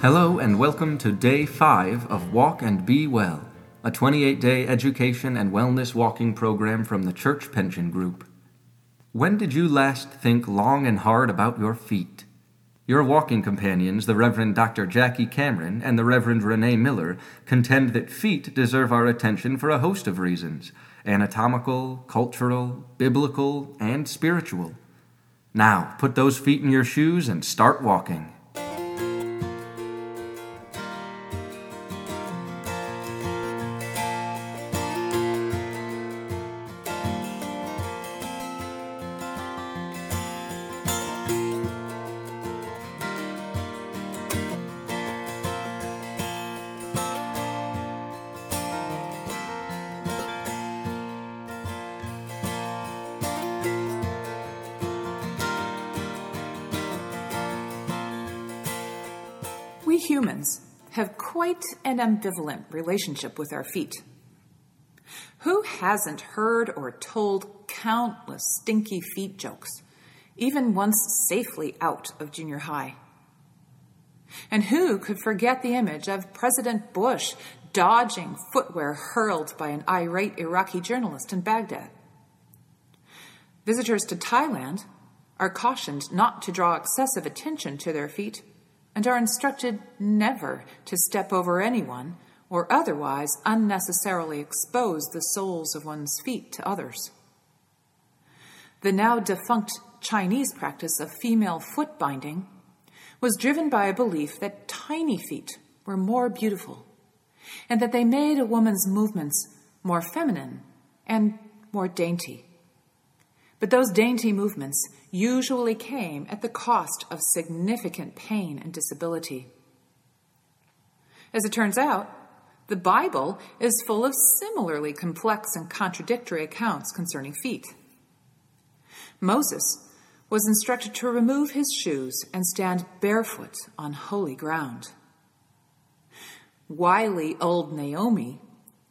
Hello, and welcome to day five of Walk and Be Well, a 28 day education and wellness walking program from the Church Pension Group. When did you last think long and hard about your feet? Your walking companions, the Reverend Dr. Jackie Cameron and the Reverend Renee Miller, contend that feet deserve our attention for a host of reasons anatomical, cultural, biblical, and spiritual. Now, put those feet in your shoes and start walking. Humans have quite an ambivalent relationship with our feet. Who hasn't heard or told countless stinky feet jokes, even once safely out of junior high? And who could forget the image of President Bush dodging footwear hurled by an irate Iraqi journalist in Baghdad? Visitors to Thailand are cautioned not to draw excessive attention to their feet and are instructed never to step over anyone or otherwise unnecessarily expose the soles of one's feet to others. The now defunct Chinese practice of female foot binding was driven by a belief that tiny feet were more beautiful and that they made a woman's movements more feminine and more dainty. But those dainty movements usually came at the cost of significant pain and disability. As it turns out, the Bible is full of similarly complex and contradictory accounts concerning feet. Moses was instructed to remove his shoes and stand barefoot on holy ground. Wily old Naomi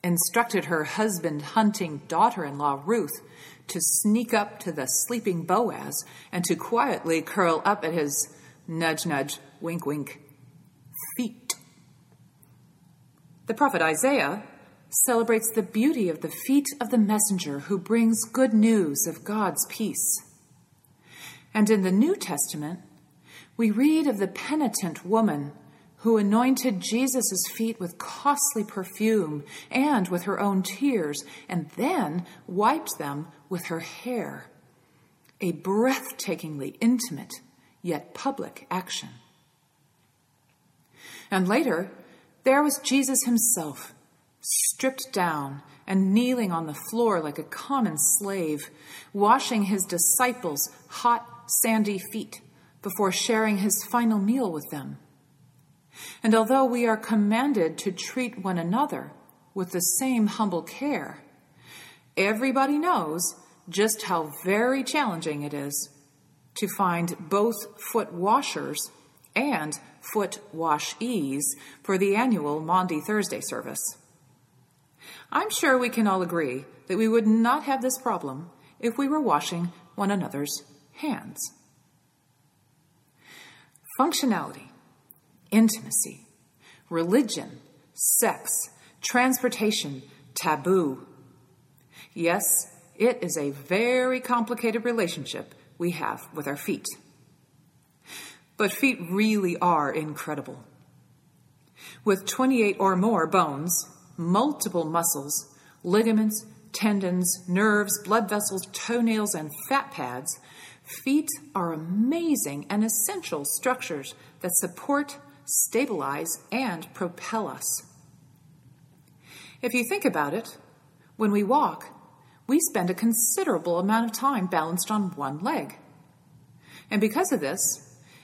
instructed her husband hunting daughter in law Ruth to sneak up to the sleeping Boaz and to quietly curl up at his nudge, nudge, wink, wink feet. The prophet Isaiah celebrates the beauty of the feet of the messenger who brings good news of God's peace. And in the New Testament, we read of the penitent woman who anointed Jesus' feet with costly perfume and with her own tears, and then wiped them with her hair. A breathtakingly intimate yet public action. And later, there was Jesus himself, stripped down and kneeling on the floor like a common slave, washing his disciples' hot, sandy feet before sharing his final meal with them. And although we are commanded to treat one another with the same humble care, everybody knows just how very challenging it is to find both foot washers and foot washees for the annual Maundy Thursday service. I'm sure we can all agree that we would not have this problem if we were washing one another's hands. Functionality, intimacy, religion, sex, transportation, taboo. Yes, it is a very complicated relationship we have with our feet. But feet really are incredible. With 28 or more bones, multiple muscles, ligaments, tendons, nerves, blood vessels, toenails, and fat pads, feet are amazing and essential structures that support, stabilize, and propel us. If you think about it, when we walk, we spend a considerable amount of time balanced on one leg. And because of this,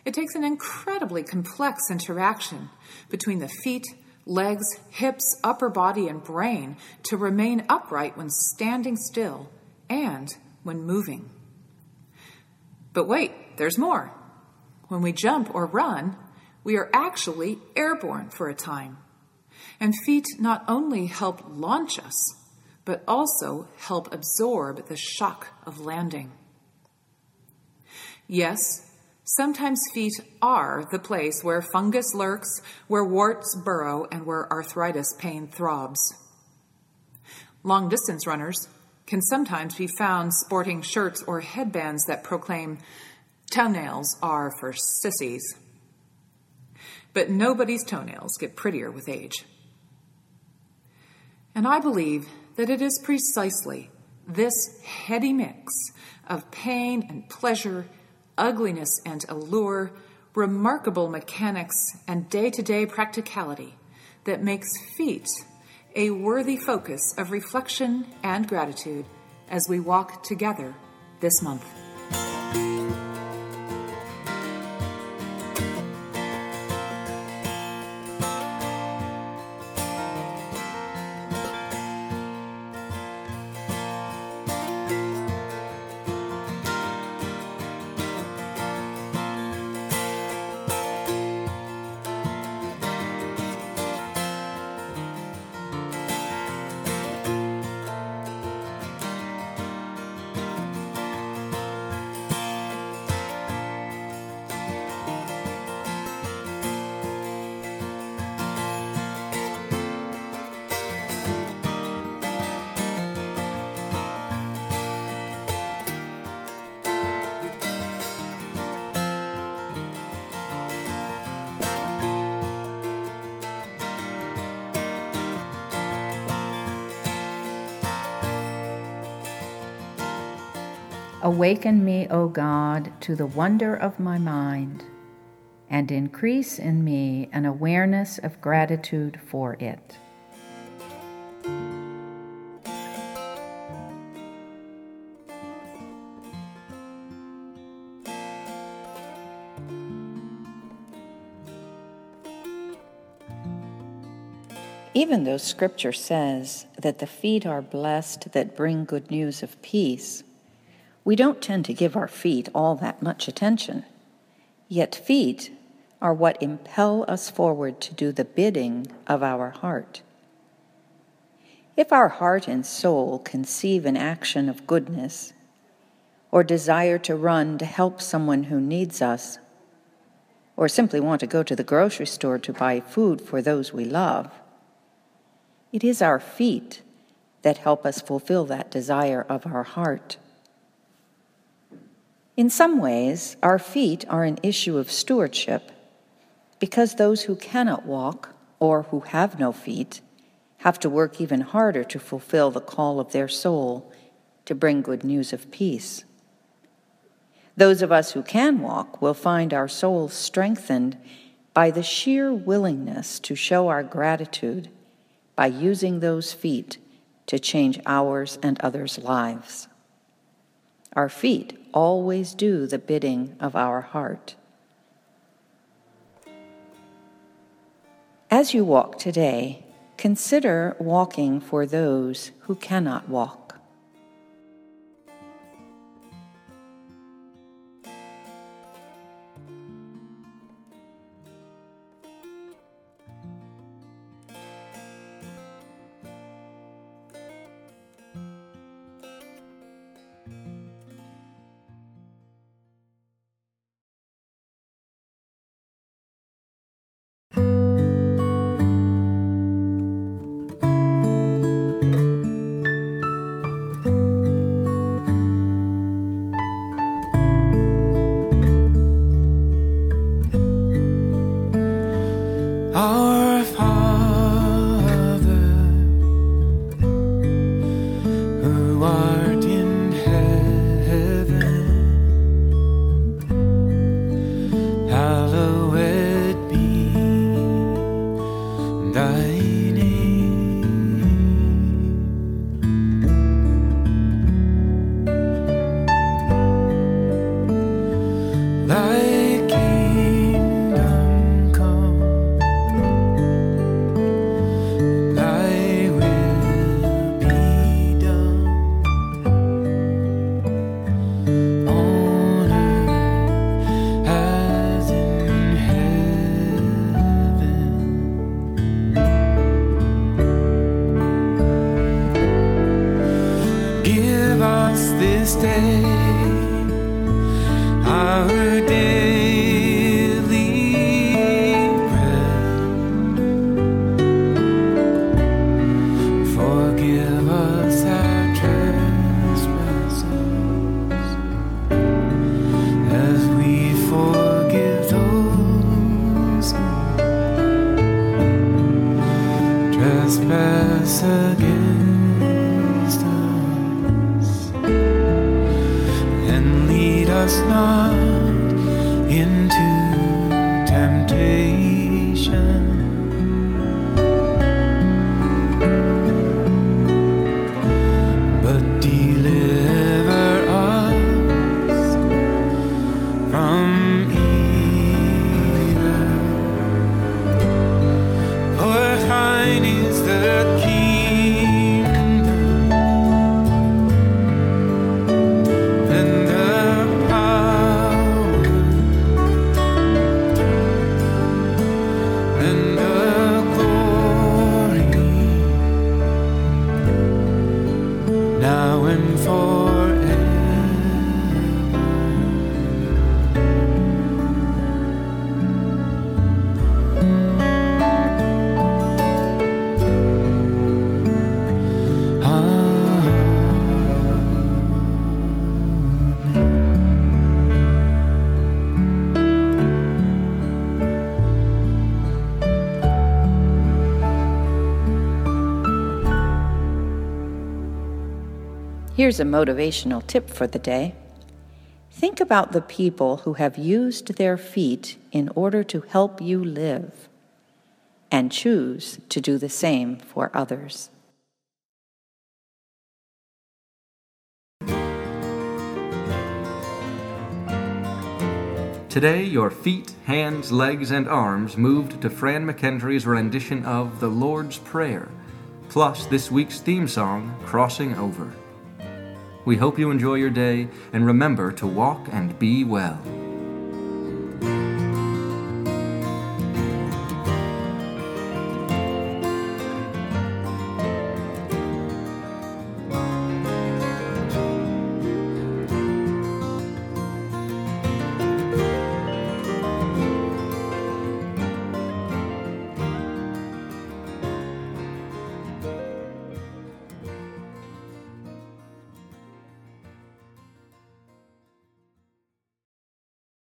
it takes an incredibly complex interaction between the feet, legs, hips, upper body, and brain to remain upright when standing still and when moving. But wait, there's more. When we jump or run, we are actually airborne for a time. And feet not only help launch us, but also help absorb the shock of landing. Yes, Sometimes feet are the place where fungus lurks, where warts burrow, and where arthritis pain throbs. Long distance runners can sometimes be found sporting shirts or headbands that proclaim toenails are for sissies. But nobody's toenails get prettier with age. And I believe that it is precisely this heady mix of pain and pleasure ugliness and allure, remarkable mechanics, and day to day practicality that makes feet a worthy focus of reflection and gratitude as we walk together this month. Awaken me, O God, to the wonder of my mind, and increase in me an awareness of gratitude for it. Even though Scripture says that the feet are blessed that bring good news of peace, we don't tend to give our feet all that much attention. Yet, feet are what impel us forward to do the bidding of our heart. If our heart and soul conceive an action of goodness, or desire to run to help someone who needs us, or simply want to go to the grocery store to buy food for those we love, it is our feet that help us fulfill that desire of our heart. In some ways, our feet are an issue of stewardship because those who cannot walk or who have no feet have to work even harder to fulfill the call of their soul to bring good news of peace. Those of us who can walk will find our souls strengthened by the sheer willingness to show our gratitude by using those feet to change ours and others' lives. Our feet always do the bidding of our heart. As you walk today, consider walking for those who cannot walk. our daily bread. Forgive us our trespasses as we forgive those who trespass against. us not into temptation. But deliver us from now and for Here's a motivational tip for the day. Think about the people who have used their feet in order to help you live, and choose to do the same for others. Today, your feet, hands, legs, and arms moved to Fran McKendree's rendition of The Lord's Prayer, plus this week's theme song, Crossing Over. We hope you enjoy your day and remember to walk and be well.